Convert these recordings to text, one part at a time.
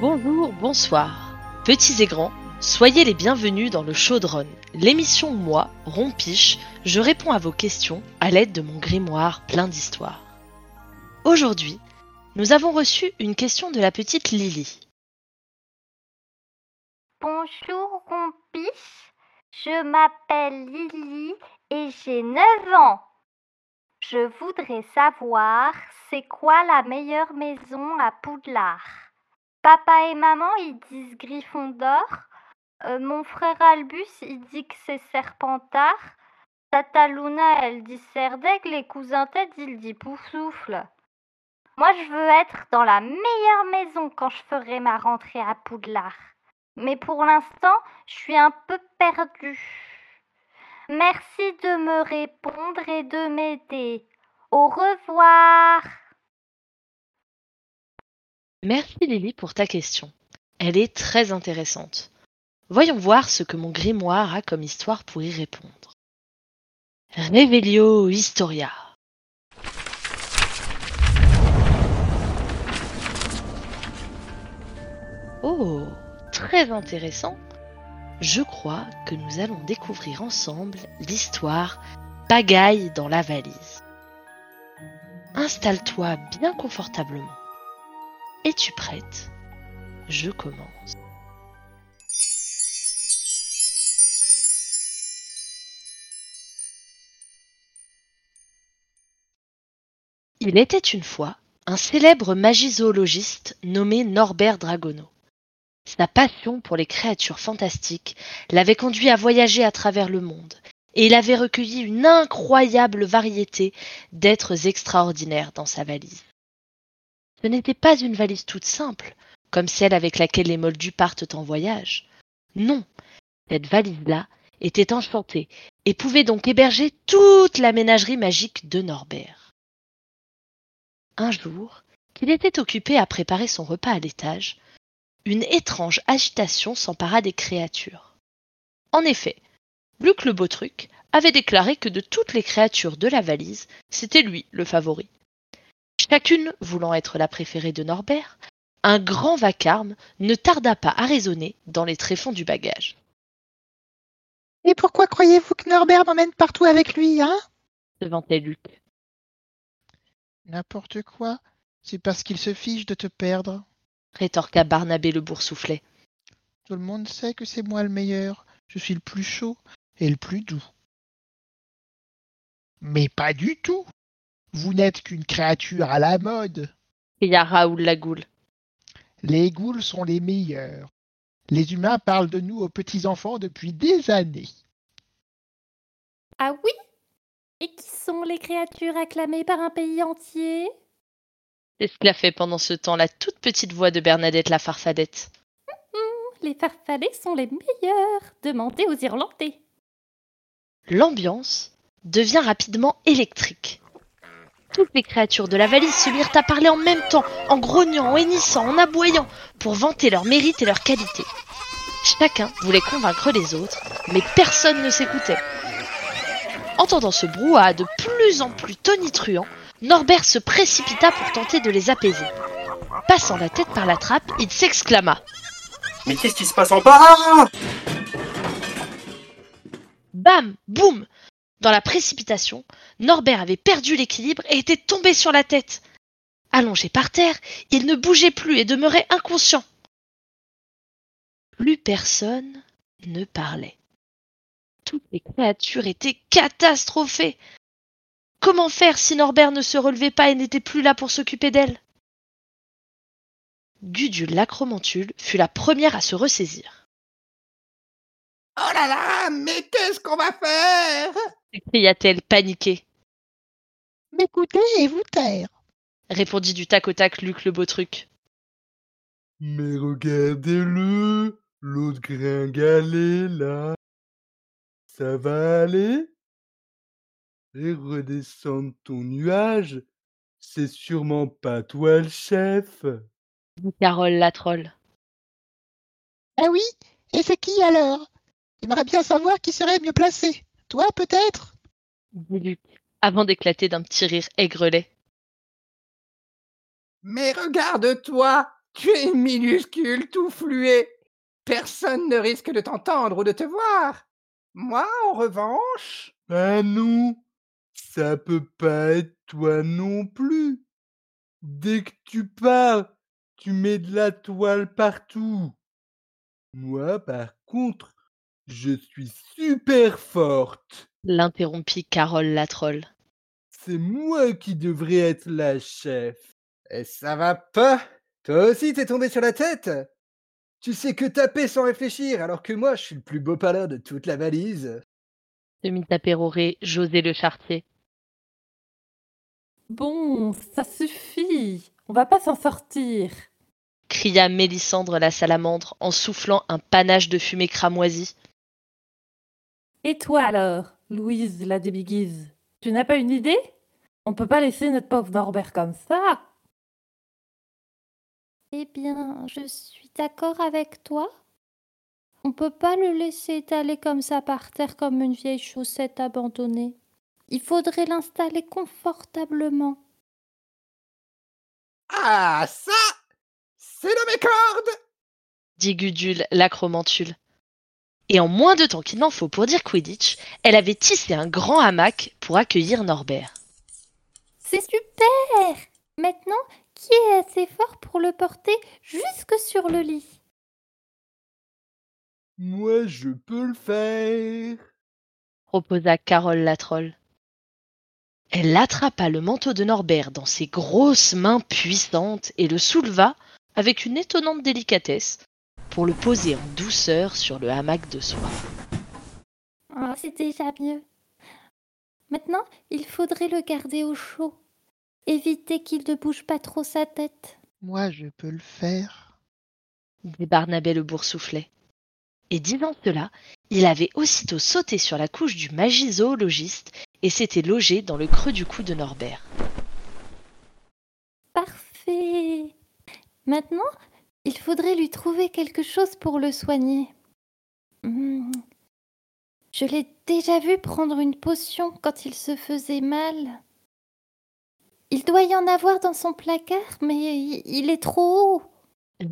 Bonjour, bonsoir. Petits et grands, soyez les bienvenus dans le Chaudron, l'émission moi, Rompiche, je réponds à vos questions à l'aide de mon grimoire plein d'histoires. Aujourd'hui, nous avons reçu une question de la petite Lily. Bonjour Rompiche, je m'appelle Lily et j'ai 9 ans. Je voudrais savoir c'est quoi la meilleure maison à Poudlard? Papa et maman ils disent Gryffondor. Euh, mon frère Albus il dit que c'est Serpentard. Tata Luna elle dit Serdaigle et cousin Ted il dit Poufsouffle. Moi je veux être dans la meilleure maison quand je ferai ma rentrée à Poudlard. Mais pour l'instant je suis un peu perdue. Merci de me répondre et de m'aider. Au revoir. Merci Lily pour ta question. Elle est très intéressante. Voyons voir ce que mon grimoire a comme histoire pour y répondre. Revelio Historia. Oh, très intéressant. Je crois que nous allons découvrir ensemble l'histoire Pagaille dans la valise. Installe-toi bien confortablement. Es-tu prête? Je commence. Il était une fois un célèbre magizoologiste nommé Norbert Dragono. Sa passion pour les créatures fantastiques l'avait conduit à voyager à travers le monde, et il avait recueilli une incroyable variété d'êtres extraordinaires dans sa valise. Ce n'était pas une valise toute simple, comme celle avec laquelle les moldus partent en voyage. Non, cette valise-là était enchantée et pouvait donc héberger toute la ménagerie magique de Norbert. Un jour, qu'il était occupé à préparer son repas à l'étage, une étrange agitation s'empara des créatures. En effet, Luc le beau avait déclaré que de toutes les créatures de la valise, c'était lui le favori. Chacune voulant être la préférée de Norbert, un grand vacarme ne tarda pas à résonner dans les tréfonds du bagage. Et pourquoi croyez-vous que Norbert m'emmène partout avec lui, hein? Se vantait Luc. N'importe quoi. C'est parce qu'il se fiche de te perdre. rétorqua Barnabé le boursouflet. Tout le monde sait que c'est moi le meilleur. Je suis le plus chaud et le plus doux. Mais pas du tout. Vous n'êtes qu'une créature à la mode. cria Raoul la goule. Les ghouls sont les meilleurs. Les humains parlent de nous aux petits-enfants depuis des années. Ah oui? Et qui sont les créatures acclamées par un pays entier? Fait pendant ce temps la toute petite voix de Bernadette la farfadette. Les farfadets sont les meilleurs Demandez aux Irlandais L'ambiance devient rapidement électrique. Toutes les créatures de la valise se mirent à parler en même temps, en grognant, en hennissant, en aboyant, pour vanter leurs mérites et leurs qualités. Chacun voulait convaincre les autres, mais personne ne s'écoutait. Entendant ce brouhaha de plus en plus tonitruant, Norbert se précipita pour tenter de les apaiser. Passant la tête par la trappe, il s'exclama. Mais qu'est-ce qui se passe en bas? Bam Boum Dans la précipitation, Norbert avait perdu l'équilibre et était tombé sur la tête. Allongé par terre, il ne bougeait plus et demeurait inconscient. Plus personne ne parlait. Toutes les créatures étaient catastrophées. Comment faire si Norbert ne se relevait pas et n'était plus là pour s'occuper d'elle Gudule l'acromantule fut la première à se ressaisir. Oh là là, mais qu'est-ce qu'on va faire? S'écria-t-elle paniquée. M'écoutez et vous taire? répondit du tac au tac Luc le beau truc. Mais regardez-le, l'autre gringalet là. Ça va aller? Et redescendre ton nuage, c'est sûrement pas toi le chef. dit Carole la troll. Ah oui? Et c'est qui alors? J'aimerais bien savoir qui serait mieux placé. Toi peut-être? Dit Luc, avant d'éclater d'un petit rire aigrelet. Mais regarde-toi Tu es minuscule, tout fluet. Personne ne risque de t'entendre ou de te voir. Moi, en revanche. Ah non, ça peut pas être toi non plus. Dès que tu pars, tu mets de la toile partout. Moi, par contre, je suis super forte. L'interrompit Carole la troll. C'est moi qui devrais être la chef. Et ça va pas? Toi aussi, t'es tombé sur la tête? Tu sais que taper sans réfléchir, alors que moi, je suis le plus beau palin de toute la valise. Se mit à pérorer José le chartier. Bon, ça suffit. On va pas s'en sortir. Cria Mélissandre la salamandre en soufflant un panache de fumée cramoisie. Et toi alors, Louise la débiguise Tu n'as pas une idée? On peut pas laisser notre pauvre Norbert comme ça. Eh bien, je suis d'accord avec toi. On peut pas le laisser étaler comme ça par terre comme une vieille chaussette abandonnée. Il faudrait l'installer confortablement. Ah, ça C'est dans mes cordes dit Gudule l'acromantule. Et en moins de temps qu'il n'en faut pour dire Quidditch, elle avait tissé un grand hamac pour accueillir Norbert. C'est super Maintenant, qui est assez fort pour le porter jusque sur le lit? Moi, je peux le faire. proposa Carole la troll. Elle attrapa le manteau de Norbert dans ses grosses mains puissantes et le souleva avec une étonnante délicatesse pour le poser en douceur sur le hamac de soie. Ah, c'est déjà mieux. Maintenant, il faudrait le garder au chaud. Éviter qu'il ne bouge pas trop sa tête. Moi, je peux le faire. dit Barnabé le boursouflet. Et disant cela, il avait aussitôt sauté sur la couche du magizoologiste et s'était logé dans le creux du cou de Norbert. Parfait. Maintenant, il faudrait lui trouver quelque chose pour le soigner. Hmm. Je l'ai déjà vu prendre une potion quand il se faisait mal. Il doit y en avoir dans son placard, mais il est trop haut.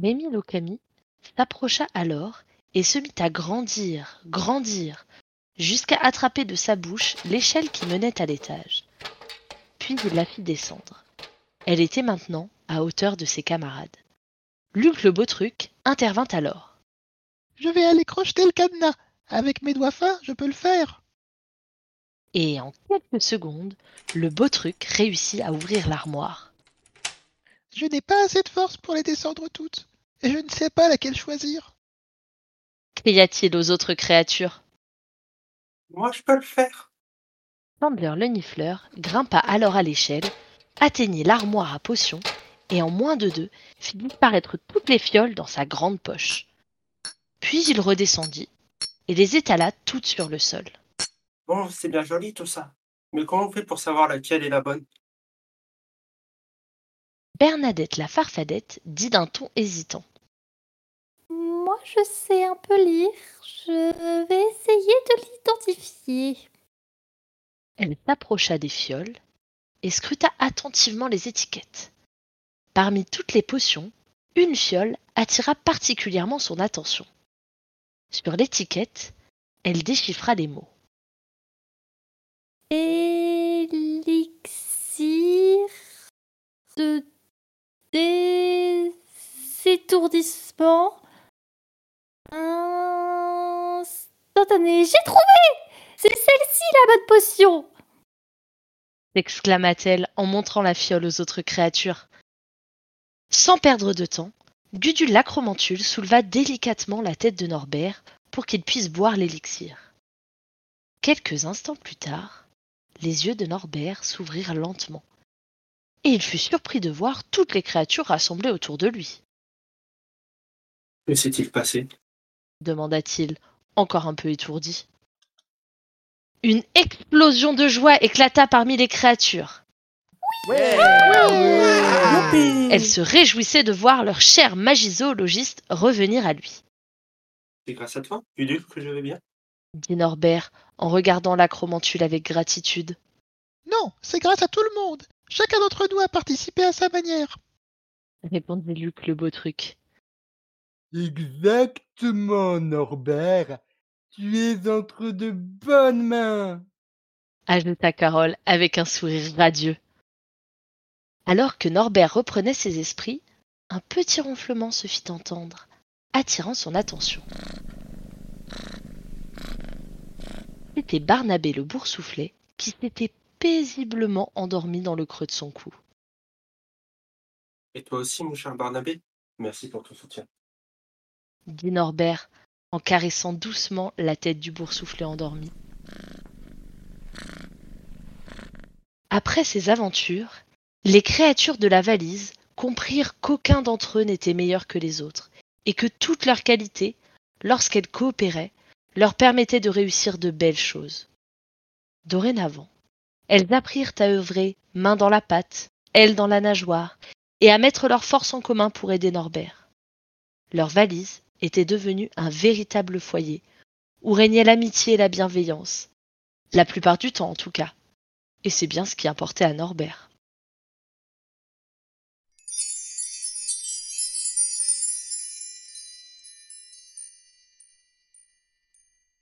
Mémie Lokami s'approcha alors et se mit à grandir, grandir, jusqu'à attraper de sa bouche l'échelle qui menait à l'étage. Puis il la fit descendre. Elle était maintenant à hauteur de ses camarades. Luc le beau truc intervint alors. Je vais aller crocheter le cadenas. Avec mes doigts fins, je peux le faire. Et en quelques secondes, le beau truc réussit à ouvrir l'armoire. Je n'ai pas assez de force pour les descendre toutes. Et je ne sais pas laquelle choisir. Cria-t-il aux autres créatures. Moi, je peux le faire. Chandler le nifleur grimpa alors à l'échelle, atteignit l'armoire à potions et en moins de deux fit disparaître toutes les fioles dans sa grande poche. Puis il redescendit et les étala toutes sur le sol. Bon, c'est bien joli tout ça. Mais comment on fait pour savoir laquelle est la bonne? Bernadette la farfadette dit d'un ton hésitant. Moi, je sais un peu lire. Je vais essayer de l'identifier. Elle s'approcha des fioles et scruta attentivement les étiquettes. Parmi toutes les potions, une fiole attira particulièrement son attention. Sur l'étiquette, elle déchiffra les mots. Élixir de désétourdissement instantané. J'ai trouvé C'est celle-ci la bonne potion s'exclama-t-elle en montrant la fiole aux autres créatures. Sans perdre de temps, Gudule l'acromantule souleva délicatement la tête de Norbert pour qu'il puisse boire l'élixir. Quelques instants plus tard, les yeux de Norbert s'ouvrirent lentement, et il fut surpris de voir toutes les créatures rassemblées autour de lui. Que s'est-il passé? demanda-t-il, encore un peu étourdi. Une explosion de joie éclata parmi les créatures. Elles se réjouissaient de voir leur cher magizoologiste revenir à lui, C'est grâce à toi, Udul, que je vais bien? Dit Norbert en regardant l'acromantule avec gratitude. Non, c'est grâce à tout le monde. Chacun d'entre nous a participé à sa manière. répondit Luc le beau truc. Exactement, Norbert. Tu es entre de bonnes mains. ajouta Carole avec un sourire radieux. Alors que Norbert reprenait ses esprits, un petit ronflement se fit entendre, attirant son attention. C'était Barnabé le boursouflé qui s'était paisiblement endormi dans le creux de son cou. Et toi aussi, mon cher Barnabé Merci pour ton soutien. dit Norbert en caressant doucement la tête du boursouflé endormi. Après ces aventures, les créatures de la valise comprirent qu'aucun d'entre eux n'était meilleur que les autres, et que toutes leurs qualités, lorsqu'elles coopéraient, leur permettaient de réussir de belles choses. Dorénavant, elles apprirent à œuvrer main dans la pâte, ailes dans la nageoire, et à mettre leurs forces en commun pour aider Norbert. Leur valise était devenue un véritable foyer, où régnait l'amitié et la bienveillance, la plupart du temps en tout cas, et c'est bien ce qui importait à Norbert.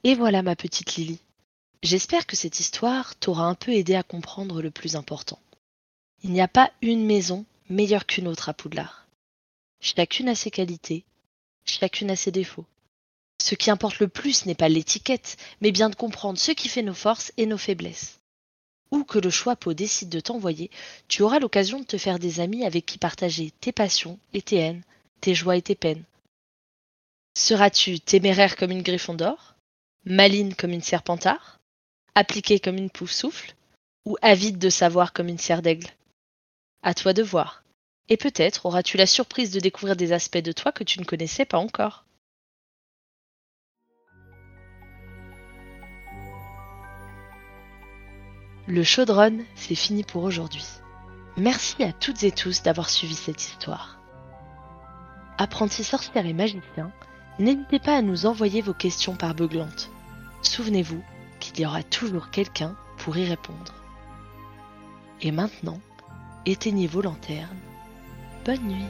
Et voilà ma petite Lily. J'espère que cette histoire t'aura un peu aidé à comprendre le plus important. Il n'y a pas une maison meilleure qu'une autre à Poudlard. Chacune a ses qualités, chacune a ses défauts. Ce qui importe le plus n'est pas l'étiquette, mais bien de comprendre ce qui fait nos forces et nos faiblesses. Où que le choix pot décide de t'envoyer, tu auras l'occasion de te faire des amis avec qui partager tes passions et tes haines, tes joies et tes peines. Seras-tu téméraire comme une griffon d'or, maline comme une serpentard, appliquée comme une pouf souffle, ou avide de savoir comme une serre d'aigle À toi de voir. Et peut-être auras-tu la surprise de découvrir des aspects de toi que tu ne connaissais pas encore. Le chaudron, c'est fini pour aujourd'hui. Merci à toutes et tous d'avoir suivi cette histoire. Apprentis sorcières et magiciens, n'hésitez pas à nous envoyer vos questions par beuglante. Souvenez-vous qu'il y aura toujours quelqu'un pour y répondre. Et maintenant, éteignez vos lanternes. Bonne nuit.